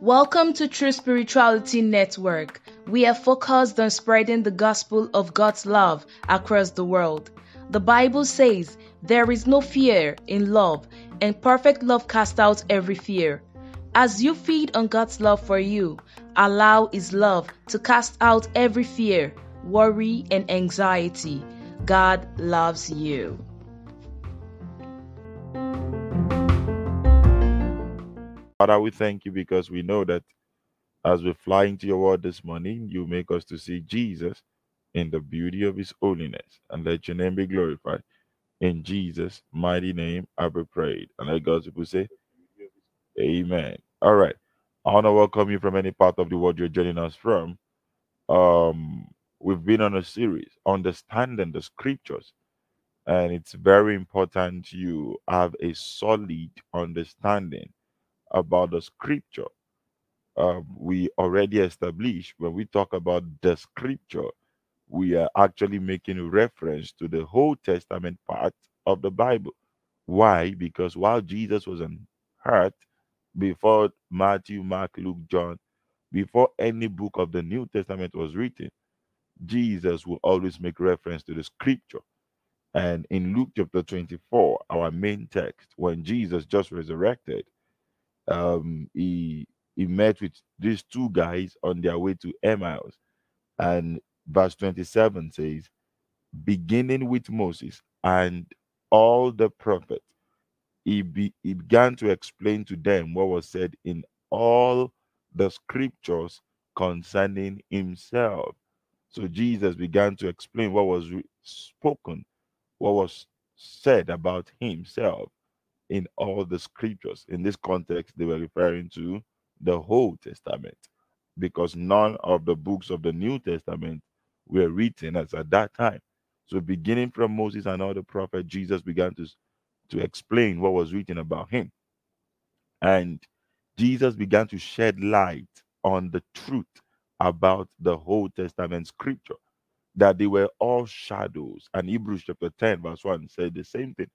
Welcome to True Spirituality Network. We are focused on spreading the gospel of God's love across the world. The Bible says, There is no fear in love, and perfect love casts out every fear. As you feed on God's love for you, allow His love to cast out every fear, worry, and anxiety. God loves you. Father, we thank you because we know that as we fly into your word this morning, you make us to see Jesus in the beauty of his holiness and let your name be glorified. In Jesus' mighty name, I be prayed. And let God's people say, Amen. All right. I want to welcome you from any part of the world you're joining us from. Um, we've been on a series, Understanding the Scriptures. And it's very important you have a solid understanding about the scripture. Um, we already established when we talk about the scripture, we are actually making a reference to the Old Testament part of the Bible. Why? Because while Jesus was on earth, before Matthew, Mark, Luke, John, before any book of the New Testament was written, Jesus will always make reference to the scripture. And in Luke chapter 24, our main text, when Jesus just resurrected, um, he he met with these two guys on their way to Emmaus, and verse 27 says, beginning with Moses and all the prophets, he, be, he began to explain to them what was said in all the scriptures concerning himself. So Jesus began to explain what was spoken, what was said about himself in all the scriptures. In this context, they were referring to the Old Testament because none of the books of the New Testament were written as at that time. So, beginning from Moses and all the prophets, Jesus began to, to explain what was written about him. And Jesus began to shed light on the truth about the Old Testament scripture, that they were all shadows. And Hebrews chapter 10, verse 1 said the same thing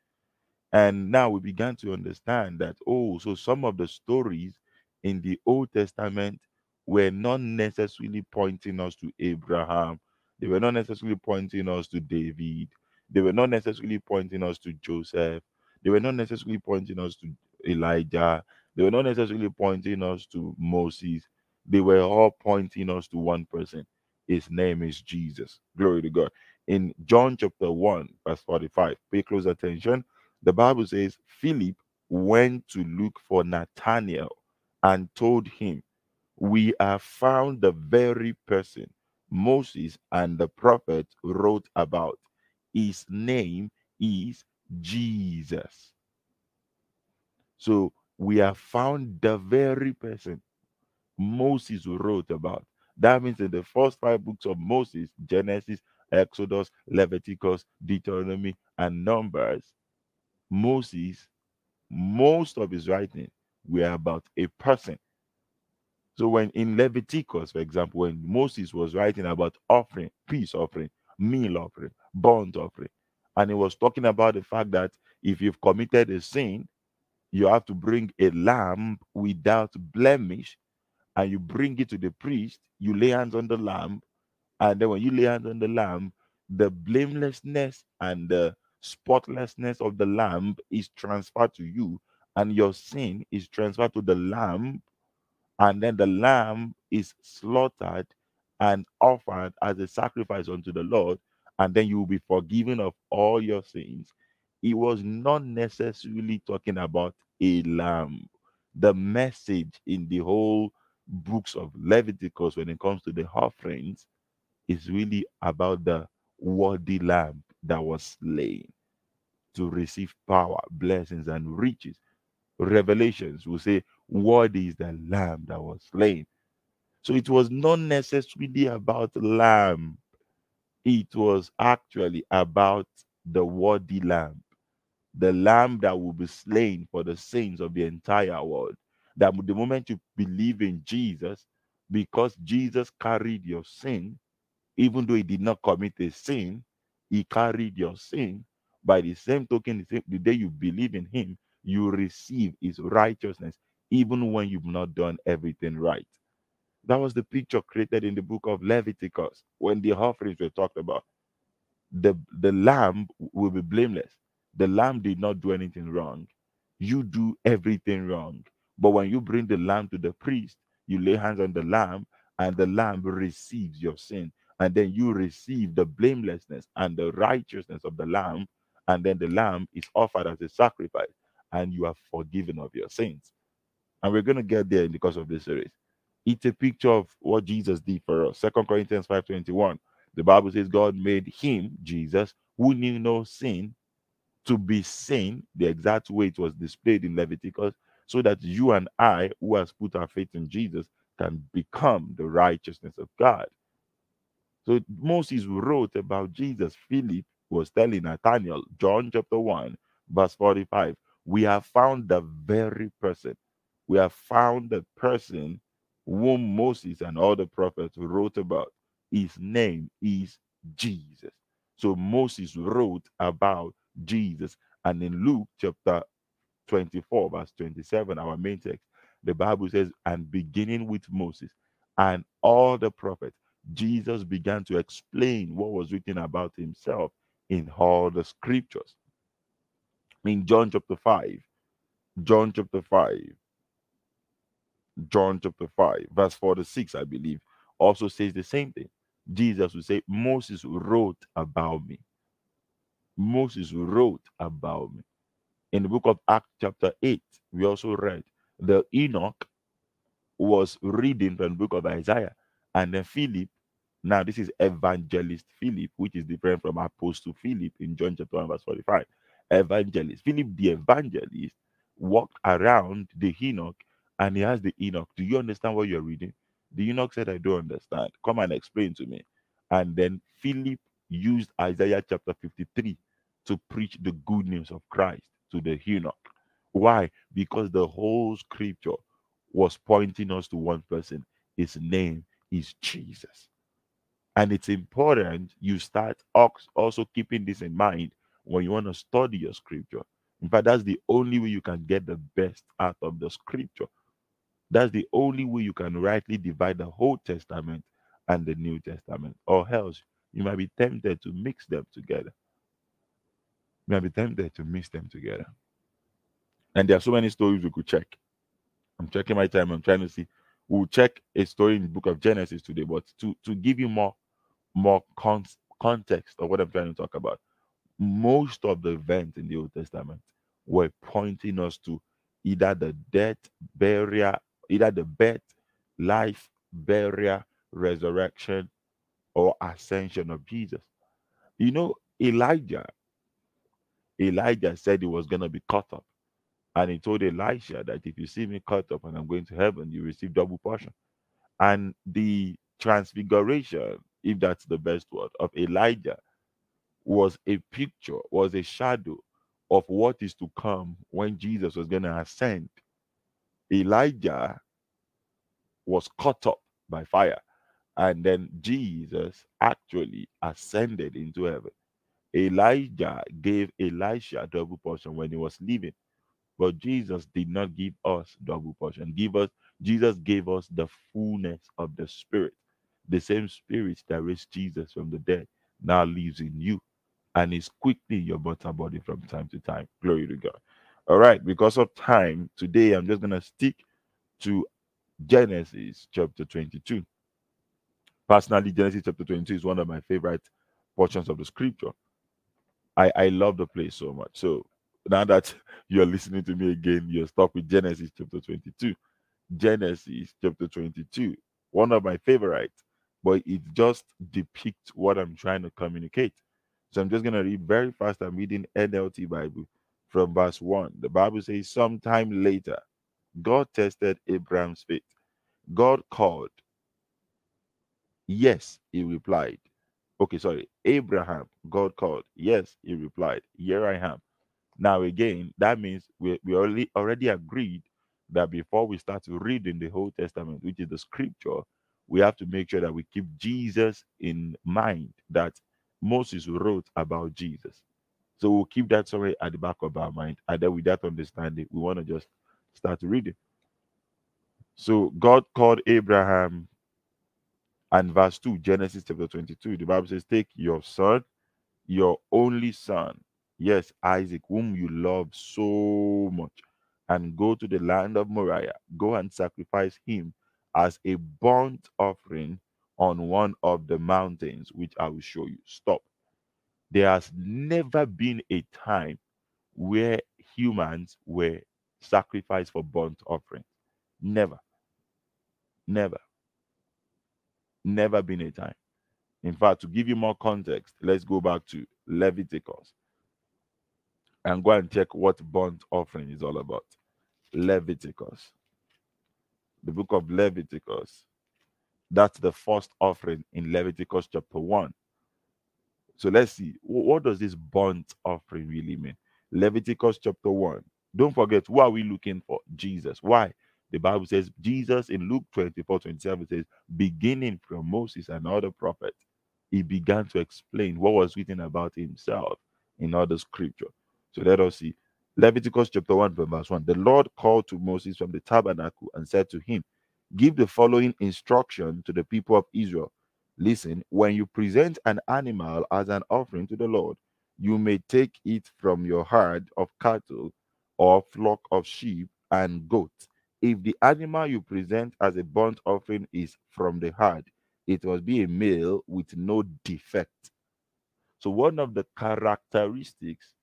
and now we began to understand that, oh, so some of the stories in the Old Testament were not necessarily pointing us to Abraham. They were not necessarily pointing us to David. They were not necessarily pointing us to Joseph. They were not necessarily pointing us to Elijah. They were not necessarily pointing us to Moses. They were all pointing us to one person. His name is Jesus. Glory to God. In John chapter 1, verse 45, pay close attention. The Bible says Philip went to look for Nathanael and told him, We have found the very person Moses and the prophet wrote about. His name is Jesus. So we have found the very person Moses wrote about. That means in the first five books of Moses Genesis, Exodus, Leviticus, Deuteronomy, and Numbers Moses, most of his writing were about a person. So when in Leviticus, for example, when Moses was writing about offering, peace offering, meal offering, burnt offering, and he was talking about the fact that if you've committed a sin, you have to bring a lamb without blemish, and you bring it to the priest, you lay hands on the lamb, and then when you lay hands on the lamb, the blamelessness and the spotlessness of the lamb is transferred to you, and your sin is transferred to the lamb, and then the lamb is slaughtered and offered as a sacrifice unto the Lord, and then you will be forgiven of all your sins. He was not necessarily talking about a lamb. The message in the whole books of Leviticus when it comes to the offerings is really about the worthy lamb that was slain to receive power, blessings, and riches. Revelations will say, What is the lamb that was slain? So it was not necessarily about lamb, it was actually about the worthy lamb, the lamb that will be slain for the sins of the entire world. That the moment you believe in Jesus, because Jesus carried your sin, even though he did not commit a sin, he carried your sin By the same token, the day you believe in him, you receive his righteousness, even when you've not done everything right. That was the picture created in the book of Leviticus when the offerings were talked about. The, the lamb will be blameless. The lamb did not do anything wrong. You do everything wrong. But when you bring the lamb to the priest, you lay hands on the lamb, and the lamb receives your sin. And then you receive the blamelessness and the righteousness of the lamb. And then the lamb is offered as a sacrifice, and you are forgiven of your sins. And we're going to get there in the course of this series. It's a picture of what Jesus did for us. Second Corinthians 5:21. The Bible says God made him, Jesus, who knew no sin, to be sin, the exact way it was displayed in Leviticus, so that you and I, who has put our faith in Jesus, can become the righteousness of God. So Moses wrote about Jesus. Philip was telling Nathaniel, John chapter 1, verse 45, we have found the very person. We have found the person whom Moses and all the prophets wrote about. His name is Jesus. So Moses wrote about Jesus. And in Luke chapter 24, verse 27, our main text, the Bible says, and beginning with Moses and all the prophets, Jesus began to explain what was written about himself in all the scriptures. In John chapter 5, John chapter 5, John chapter 5, verse 46, I believe, also says the same thing. Jesus would say, Moses wrote about me. Moses wrote about me. In the book of Acts, chapter 8, we also read the eunuch was reading from the book of Isaiah, and then Philip. Now, this is evangelist Philip, which is different from apostle Philip in John chapter 1, verse 45. Evangelist Philip, the evangelist, walked around the eunuch and he asked the eunuch, Do you understand what you're reading? The eunuch said, I don't understand. Come and explain to me. And then Philip used Isaiah chapter 53 to preach the good news of Christ to the eunuch. Why? Because the whole scripture was pointing us to one person. His name is Jesus. And it's important you start also keeping this in mind when you want to study your scripture. In fact, that's the only way you can get the best out of the scripture. That's the only way you can rightly divide the Old Testament and the New Testament, or else you might be tempted to mix them together. You might be tempted to mix them together. And there are so many stories we could check. I'm checking my time. I'm trying to see. We'll check a story in the book of Genesis today, but to, to give you more more con- context of what I'm trying to talk about, most of the events in the Old Testament were pointing us to either the death, burial, either the birth, life, burial, resurrection, or ascension of Jesus. You know, Elijah, Elijah said he was going to be caught up. And he told Elisha that if you see me caught up and I'm going to heaven, you receive double portion. And the transfiguration, if that's the best word, of Elijah was a picture, was a shadow of what is to come when Jesus was going to ascend. Elijah was caught up by fire, and then Jesus actually ascended into heaven. Elijah gave Elisha double portion when he was leaving. But Jesus did not give us double portion. Give us Jesus gave us the fullness of the Spirit. The same Spirit that raised Jesus from the dead now lives in you and is quickly your mortal body from time to time. Glory to God. All right, because of time, today I'm just gonna stick to Genesis chapter 22. Personally, Genesis chapter 22 is one of my favorite portions of the scripture. I, I love the place so much. So now that you're listening to me again, you're stuck with Genesis chapter 22. Genesis chapter 22, one of my favorites, but it just depicts what I'm trying to communicate. So I'm just going to read very fast. I'm reading NLT Bible from verse 1. The Bible says, Sometime later, God tested Abraham's faith. God called. Yes, he replied. Okay, sorry. Abraham, God called. Yes, he replied. Here I am. Now again, that means we, we already already agreed that before we start to read in the Old Testament, which is the scripture, we have to make sure that we keep Jesus in mind, that Moses wrote about Jesus. So we'll keep that somewhere at the back of our mind. And then with that understanding, we want to just start reading. So God called Abraham, and verse 2, Genesis chapter 22, the Bible says, Take your son, your only son, yes, Isaac, whom you love so much, and go to the land of Moriah. Go and sacrifice him as a burnt offering on one of the mountains, which I will show you. Stop. There has never been a time where humans were sacrificed for burnt offering. Never. Never. Never been a time. In fact, to give you more context, let's go back to Leviticus and go and check what burnt offering is all about. Leviticus. The book of Leviticus. That's the first offering in Leviticus chapter 1. So let's see. What does this burnt offering really mean? Leviticus chapter 1. Don't forget, who are we looking for? Jesus. Why? The Bible says Jesus in Luke 24 27 says, beginning from Moses and other prophets, he began to explain what was written about himself in other scripture. So let us see. Leviticus chapter 1, verse 1. The Lord called to Moses from the tabernacle and said to him, Give the following instruction to the people of Israel. Listen, when you present an animal as an offering to the Lord, you may take it from your herd of cattle or flock of sheep and goats. If the animal you present as a burnt offering is from the herd, it must be a male with no defect. So, one of the characteristics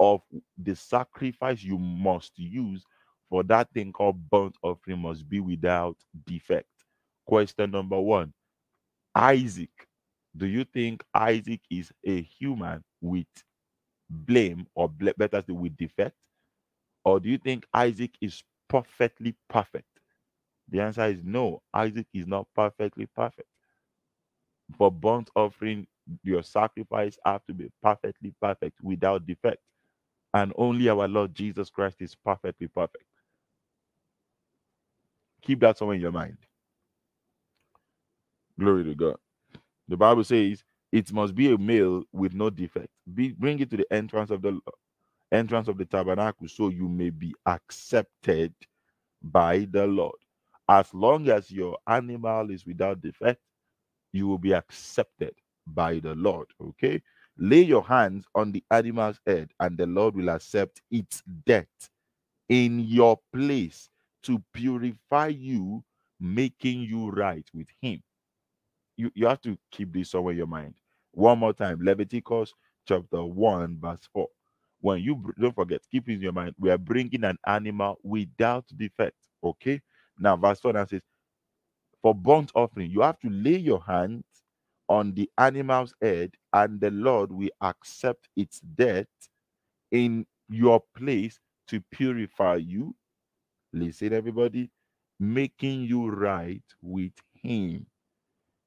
of the sacrifice you must use for that thing called burnt offering must be without defect. Question number one Isaac. Do you think Isaac is a human with blame or better say with defect? Or do you think Isaac is perfectly perfect? The answer is no. Isaac is not perfectly perfect. For burnt offering, your sacrifice have to be perfectly perfect without defect. And only our Lord Jesus Christ is perfectly perfect. Keep that somewhere in your mind. Glory to God. The Bible says it must be a male with no defect. Be, bring it to the entrance of the entrance of the tabernacle so you may be accepted by the Lord. As long as your animal is without defect, you will be accepted by the Lord. Okay. Lay your hands on the animal's head, and the Lord will accept its death in your place to purify you, making you right with Him. You, you have to keep this somewhere in your mind. One more time Leviticus chapter 1, verse 4. When you don't forget, keep in your mind, we are bringing an animal without defect. Okay. Now, verse 4 now says, For burnt offering, you have to lay your hands on the animal's head, and the Lord will accept its death in your place to purify you. Listen, everybody, making you right with Him.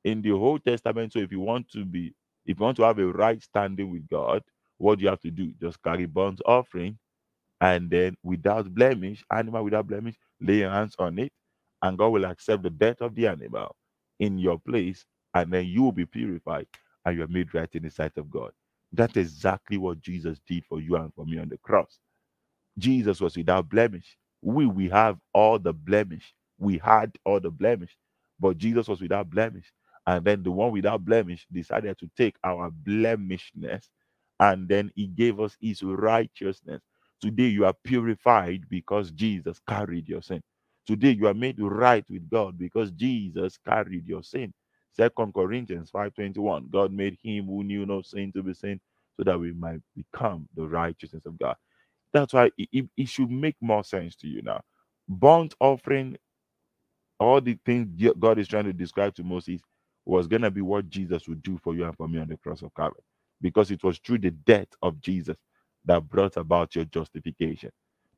In the Old Testament, so if you want to be, if you want to have a right standing with God, what do you have to do? Just carry burnt offering, and then without blemish, animal without blemish, lay your hands on it, and God will accept the death of the animal in your place and then you will be purified and you are made right in the sight of God. That's exactly what Jesus did for you and for me on the cross. Jesus was without blemish. We we have all the blemish. We had all the blemish, but Jesus was without blemish. And then the one without blemish decided to take our blemishness and then he gave us his righteousness. Today you are purified because Jesus carried your sin. Today you are made right with God because Jesus carried your sin. Second Corinthians 5:21. God made him who knew no sin to be sin so that we might become the righteousness of God. That's why it, it should make more sense to you now. Burnt offering, all the things God is trying to describe to Moses was going to be what Jesus would do for you and for me on the cross of Calvary. Because it was through the death of Jesus that brought about your justification.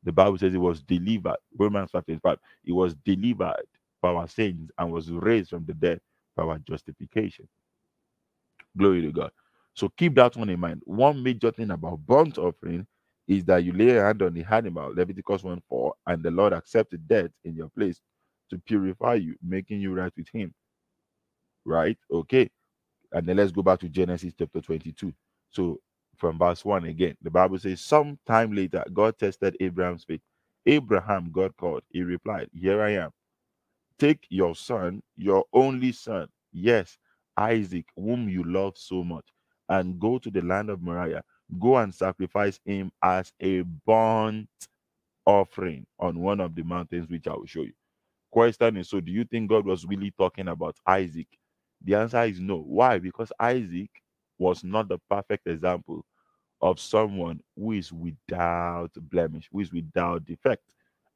The Bible says it was delivered, Romans 5 5, it was delivered for our sins and was raised from the dead our justification. Glory to God. So keep that one in mind. One major thing about burnt offering is that you lay a hand on the animal, Leviticus 1 4, and the Lord accepted death in your place to purify you, making you right with Him. Right? Okay. And then let's go back to Genesis chapter 22. So from verse 1 again. The Bible says, Sometime later, God tested Abraham's faith. Abraham, God called. He replied, Here I am. Take your son, your only son, yes, Isaac, whom you love so much, and go to the land of Moriah. Go and sacrifice him as a burnt offering on one of the mountains, which I will show you. Question is so, do you think God was really talking about Isaac? The answer is no. Why? Because Isaac was not the perfect example of someone who is without blemish, who is without defect.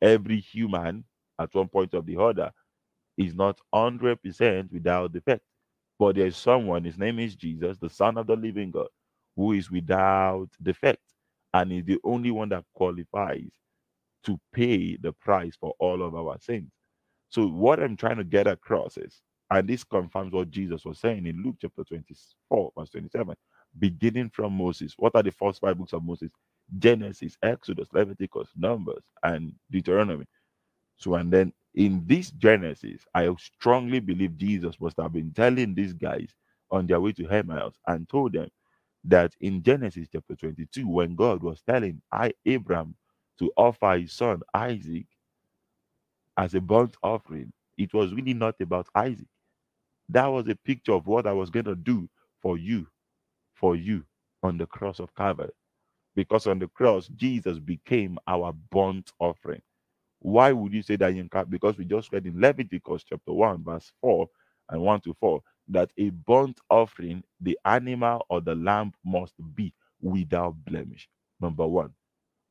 Every human at one point of the order is not 100% without defect. But there's someone, his name is Jesus, the Son of the living God, who is without defect and is the only one that qualifies to pay the price for all of our sins. So, what I'm trying to get across is, and this confirms what Jesus was saying in Luke chapter 24, verse 27, beginning from Moses. What are the first five books of Moses? Genesis, Exodus, Leviticus, Numbers, and Deuteronomy. So, and then in this Genesis, I strongly believe Jesus must have been telling these guys on their way to Emmaus and told them that in Genesis chapter 22, when God was telling I Abraham to offer his son Isaac as a burnt offering, it was really not about Isaac. That was a picture of what I was going to do for you, for you on the cross of Calvary. Because on the cross, Jesus became our burnt offering. Why would you say that, Yinka? Because we just read in Leviticus chapter 1, verse 4 and 1 to 4 that a burnt offering, the animal or the lamb must be without blemish. Number one.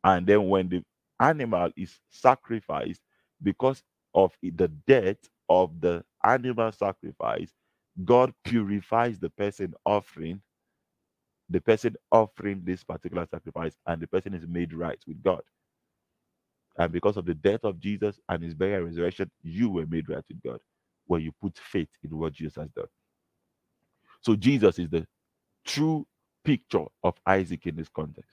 And then when the animal is sacrificed, because of the death of the animal sacrifice, God purifies the person offering, the person offering this particular sacrifice, and the person is made right with God. And because of the death of Jesus and his burial and resurrection, you were made right with God when you put faith in what Jesus has done. So Jesus is the true picture of Isaac in this context.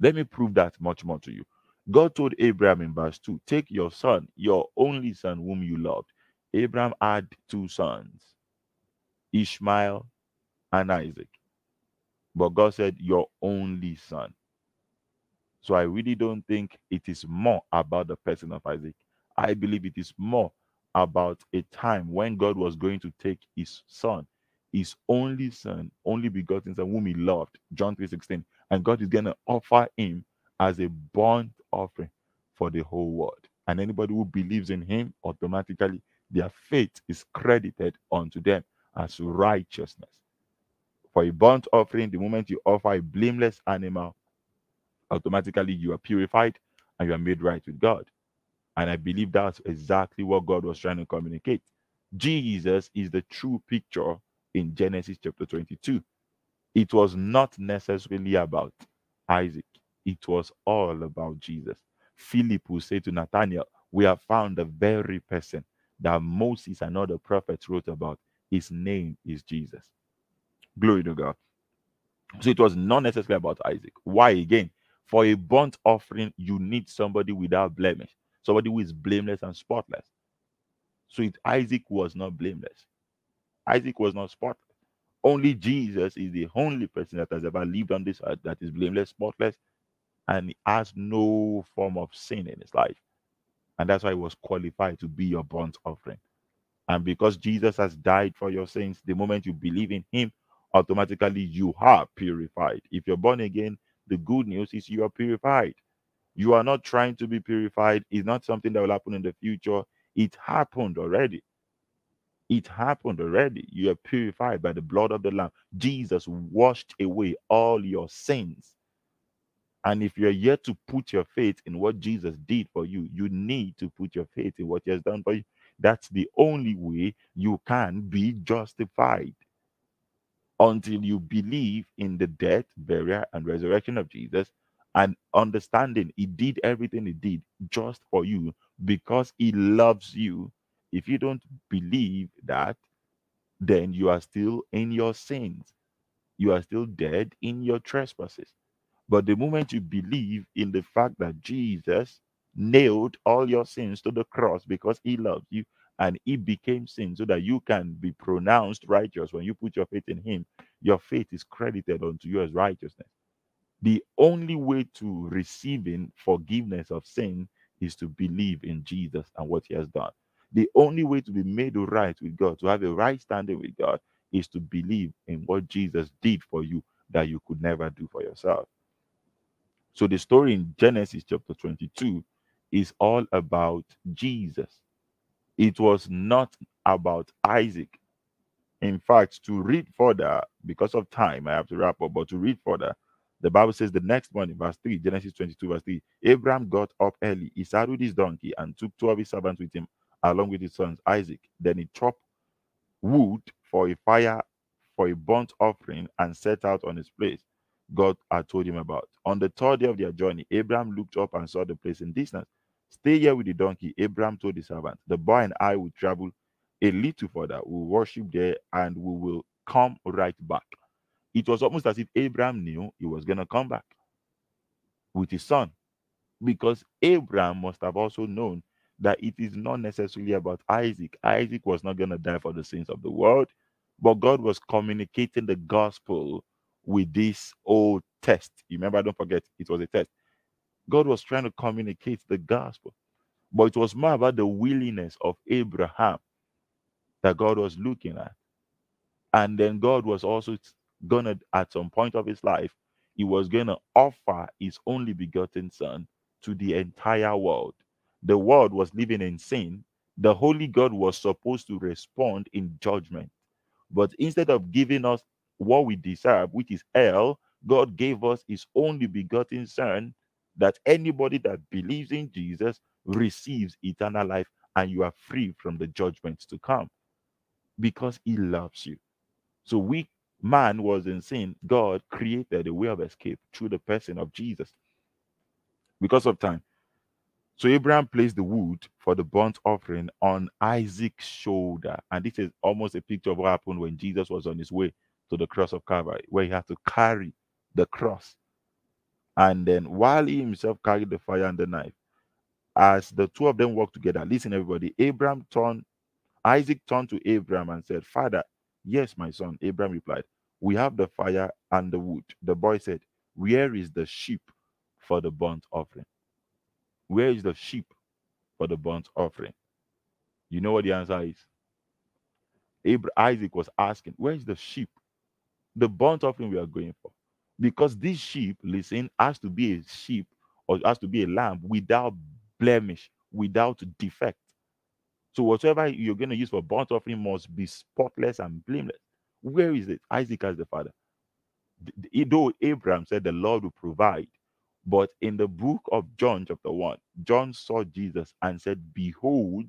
Let me prove that much more to you. God told Abraham in verse 2 Take your son, your only son, whom you loved. Abraham had two sons, Ishmael and Isaac. But God said, Your only son. So I really don't think it is more about the person of Isaac. I believe it is more about a time when God was going to take his son, his only son, only begotten son, whom he loved, John 3:16, and God is gonna offer him as a burnt offering for the whole world. And anybody who believes in him, automatically their faith is credited unto them as righteousness. For a burnt offering, the moment you offer a blameless animal, automatically you are purified and you are made right with God. And I believe that's exactly what God was trying to communicate. Jesus is the true picture in Genesis chapter 22. It was not necessarily about Isaac, it was all about Jesus. Philip will say to Nathanael, We have found the very person that Moses and other prophets wrote about. His name is Jesus. Glory to God. So it was not necessarily about Isaac. Why again? For a burnt offering, you need somebody without blemish, somebody who is blameless and spotless. So it, Isaac was not blameless. Isaac was not spotless. Only Jesus is the only person that has ever lived on this earth that is blameless, spotless, and has no form of sin in his life. And that's why he was qualified to be your burnt offering. And because Jesus has died for your sins, the moment you believe in him, automatically you are purified. If you're born again, the good news is you are purified. You are not trying to be purified. It's not something that will happen in the future. It happened already. It happened already. You are purified by the blood of the Lamb. Jesus washed away all your sins. And if you're yet to put your faith in what Jesus did for you, you need to put your faith in what He has done for you. That's the only way you can be justified until you believe in the death, burial, and resurrection of Jesus and understanding he did everything he did just for you because he loves you. If you don't believe that, then you are still in your sins. You are still dead in your trespasses. But the moment you believe in the fact that Jesus nailed all your sins to the cross because he loves you and he became sin so that you can be pronounced righteous when you put your faith in him your faith is credited unto you as righteousness The only way to receiving forgiveness of sin is to believe in Jesus and what he has done. The only way to be made right with God, to have a right standing with God, is to believe in what Jesus did for you that you could never do for yourself. So the story in Genesis chapter 22 is all about Jesus. It was not about Isaac. In fact, to read further, because of time, I have to wrap up, but to read further, the Bible says the next morning, verse 3, Genesis 22, verse 3, Abraham got up early. He saddled his donkey and took two of his servants with him, along with his sons Isaac. Then he chopped wood for a fire for a burnt offering and set out on his place God had told him about. On the third day of their journey, Abraham looked up and saw the place in distance. Stay here with the donkey, Abraham told the servant. The boy and I will travel a little further. We'll worship there and we will come right back. It was almost as if Abraham knew he was going to come back with his son because Abraham must have also known that it is not necessarily about Isaac. Isaac was not going to die for the sins of the world, but God was communicating the gospel with this old test. You remember, don't forget, it was a test. God was trying to communicate the gospel, but it was more about the willingness of Abraham that God was looking at. And then God was also gonna, at some point of his life, he was gonna offer his only begotten son to the entire world. The world was living in sin. The holy God was supposed to respond in judgment. But instead of giving us what we deserve, which is hell, God gave us his only begotten son that anybody that believes in Jesus receives eternal life and you are free from the judgments to come because he loves you. So we man was in sin, God created a way of escape through the person of Jesus. Because of time. So Abraham placed the wood for the burnt offering on Isaac's shoulder. And this is almost a picture of what happened when Jesus was on his way to the cross of Calvary, where he had to carry the cross. And then while he himself carried the fire and the knife, as the two of them worked together, listen, everybody, Abraham turned, Isaac turned to Abraham and said, Father, yes, my son. Abraham replied, We have the fire and the wood. The boy said, Where is the sheep for the burnt offering? Where is the sheep for the burnt offering? You know what the answer is? Abraham, Isaac was asking, Where is the sheep the burnt offering we are going for. Because this sheep, listen, has to be a sheep or has to be a lamb without blemish, without defect. So whatever you're going to use for burnt offering must be spotless and blameless. Where is it? Isaac as the father. Though Abraham said the Lord will provide, but in the book of John, chapter 1, John saw Jesus and said, Behold,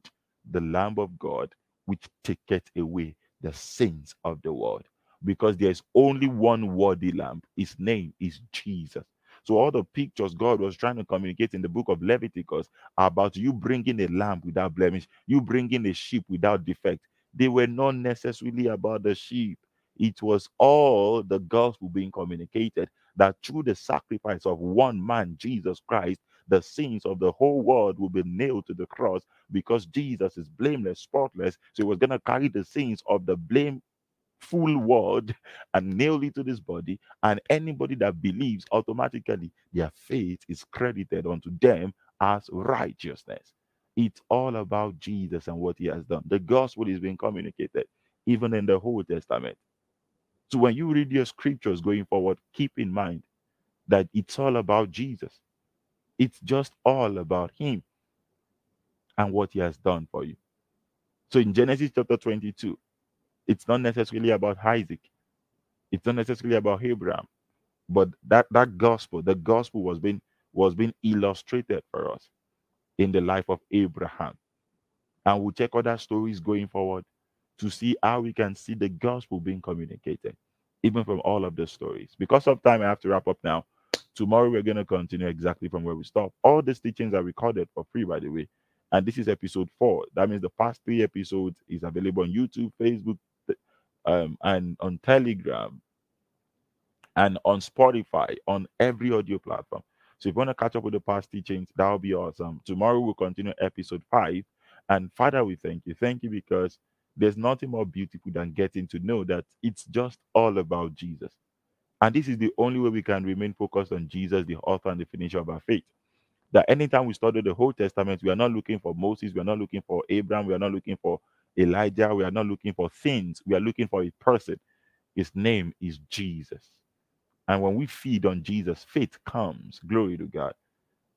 the Lamb of God, which taketh away the sins of the world because there's only one worthy lamb. His name is Jesus. So all the pictures God was trying to communicate in the book of Leviticus about you bringing a lamb without blemish, you bringing a sheep without defect, they were not necessarily about the sheep. It was all the gospel being communicated that through the sacrifice of one man, Jesus Christ, the sins of the whole world will be nailed to the cross because Jesus is blameless, spotless. So he was going to carry the sins of the blame full word and nail it to this body and anybody that believes automatically their faith is credited unto them as righteousness. It's all about jesus and what he has done. The gospel is being communicated even in the old testament. So when you read your scriptures going forward keep in mind that it's all about jesus. It's just all about him and what he has done for you. So in genesis chapter 22 it's not necessarily about Isaac. It's not necessarily about Abraham. But that, that gospel, the gospel was being was being illustrated for us in the life of Abraham. And we'll check other stories going forward to see how we can see the gospel being communicated, even from all of the stories. Because of time, I have to wrap up now. Tomorrow, we're going to continue exactly from where we stopped. All these teachings are recorded for free, by the way. And this is episode four. That means the past three episodes is available on YouTube, Facebook, um, and on Telegram and on Spotify, on every audio platform. So if you want to catch up with the past teachings, that will be awesome. Tomorrow we'll continue episode five. And Father, we thank you. Thank you because there's nothing more beautiful than getting to know that it's just all about Jesus. And this is the only way we can remain focused on Jesus, the author and the finisher of our faith. That anytime we study the Old Testament, we are not looking for Moses, we are not looking for Abraham, we are not looking for Elijah, we are not looking for things, we are looking for a person. His name is Jesus. And when we feed on Jesus, faith comes. Glory to God.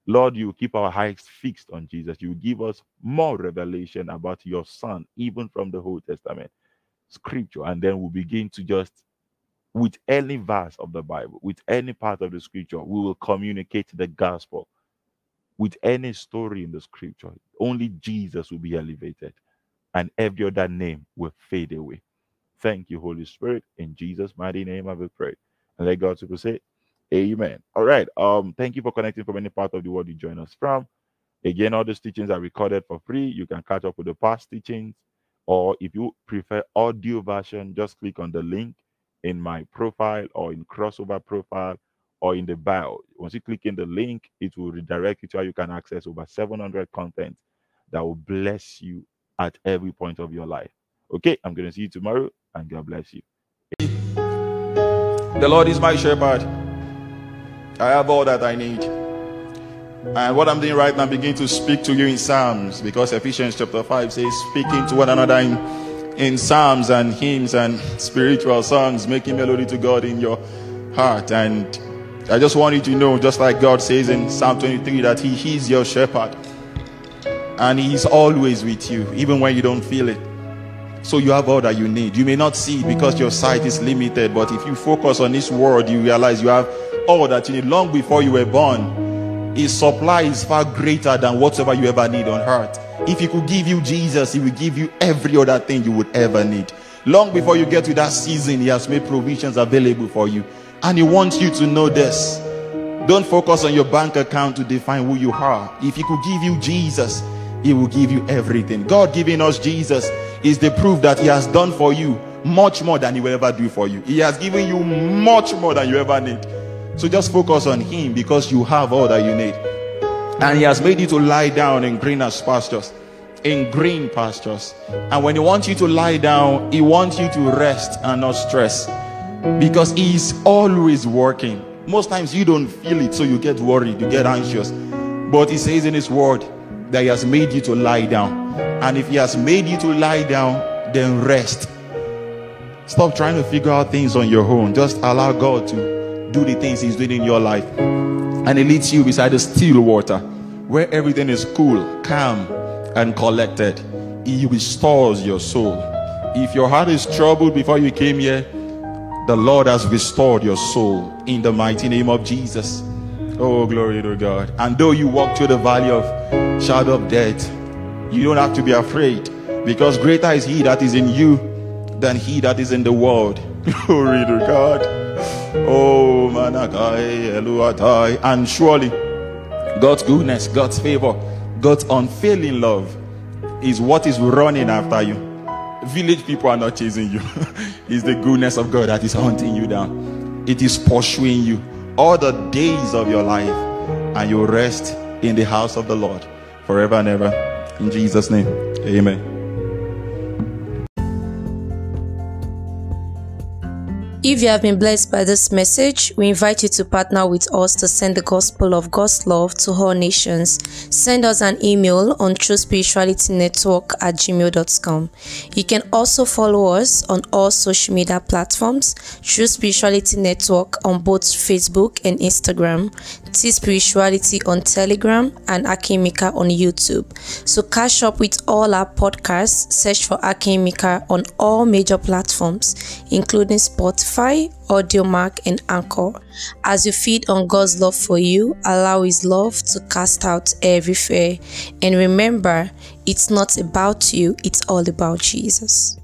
Lord, you keep our eyes fixed on Jesus. You give us more revelation about your Son, even from the Old Testament scripture. And then we begin to just, with any verse of the Bible, with any part of the scripture, we will communicate the gospel. With any story in the scripture, only Jesus will be elevated, and every other name will fade away. Thank you, Holy Spirit. In Jesus' mighty name, I will pray. And let God to say, Amen. All right. Um, thank you for connecting from any part of the world you join us from. Again, all these teachings are recorded for free. You can catch up with the past teachings, or if you prefer audio version, just click on the link in my profile or in crossover profile or in the bio. Once you click in the link, it will redirect you to how you can access over 700 content that will bless you at every point of your life. Okay, I'm going to see you tomorrow and God bless you. The Lord is my shepherd. I have all that I need. And what I'm doing right now, beginning to speak to you in Psalms because Ephesians chapter 5 says, speaking to one another in, in psalms and hymns and spiritual songs, making melody to God in your heart. And I just want you to know, just like God says in Psalm 23, that He is your shepherd and He's always with you, even when you don't feel it. So you have all that you need. You may not see it because your sight is limited, but if you focus on His word, you realize you have all that you need long before you were born. His supply is far greater than whatever you ever need on earth. If He could give you Jesus, He will give you every other thing you would ever need. Long before you get to that season, He has made provisions available for you. And He wants you to know this. Don't focus on your bank account to define who you are. If He could give you Jesus, He will give you everything. God giving us Jesus is the proof that He has done for you much more than He will ever do for you. He has given you much more than you ever need. So just focus on Him because you have all that you need. And He has made you to lie down in greener pastures. In green pastures. And when He wants you to lie down, He wants you to rest and not stress. Because He's always working. Most times you don't feel it, so you get worried, you get anxious. But He says in His word that He has made you to lie down. And if He has made you to lie down, then rest. Stop trying to figure out things on your own. Just allow God to do the things He's doing in your life. And He leads you beside the still water where everything is cool, calm, and collected. He restores your soul. If your heart is troubled before you came here, the Lord has restored your soul in the mighty name of Jesus. Oh, glory to God. And though you walk through the valley of shadow of death, you don't have to be afraid because greater is he that is in you than he that is in the world. Glory to God. Oh, Managai, Eluatai. And surely God's goodness, God's favor, God's unfailing love is what is running after you. Village people are not chasing you. it's the goodness of God that is hunting you down. It is pursuing you all the days of your life, and you rest in the house of the Lord forever and ever. In Jesus' name, amen. If you have been blessed by this message, we invite you to partner with us to send the gospel of God's love to all nations. Send us an email on truespiritualitynetwork at gmail.com. You can also follow us on all social media platforms, True Spirituality Network on both Facebook and Instagram, T Spirituality on Telegram, and Akimika on YouTube. So catch up with all our podcasts, search for Akimika on all major platforms, including Spotify Audiomack, and Anchor. As you feed on God's love for you, allow His love to cast out every fear. And remember, it's not about you, it's all about Jesus.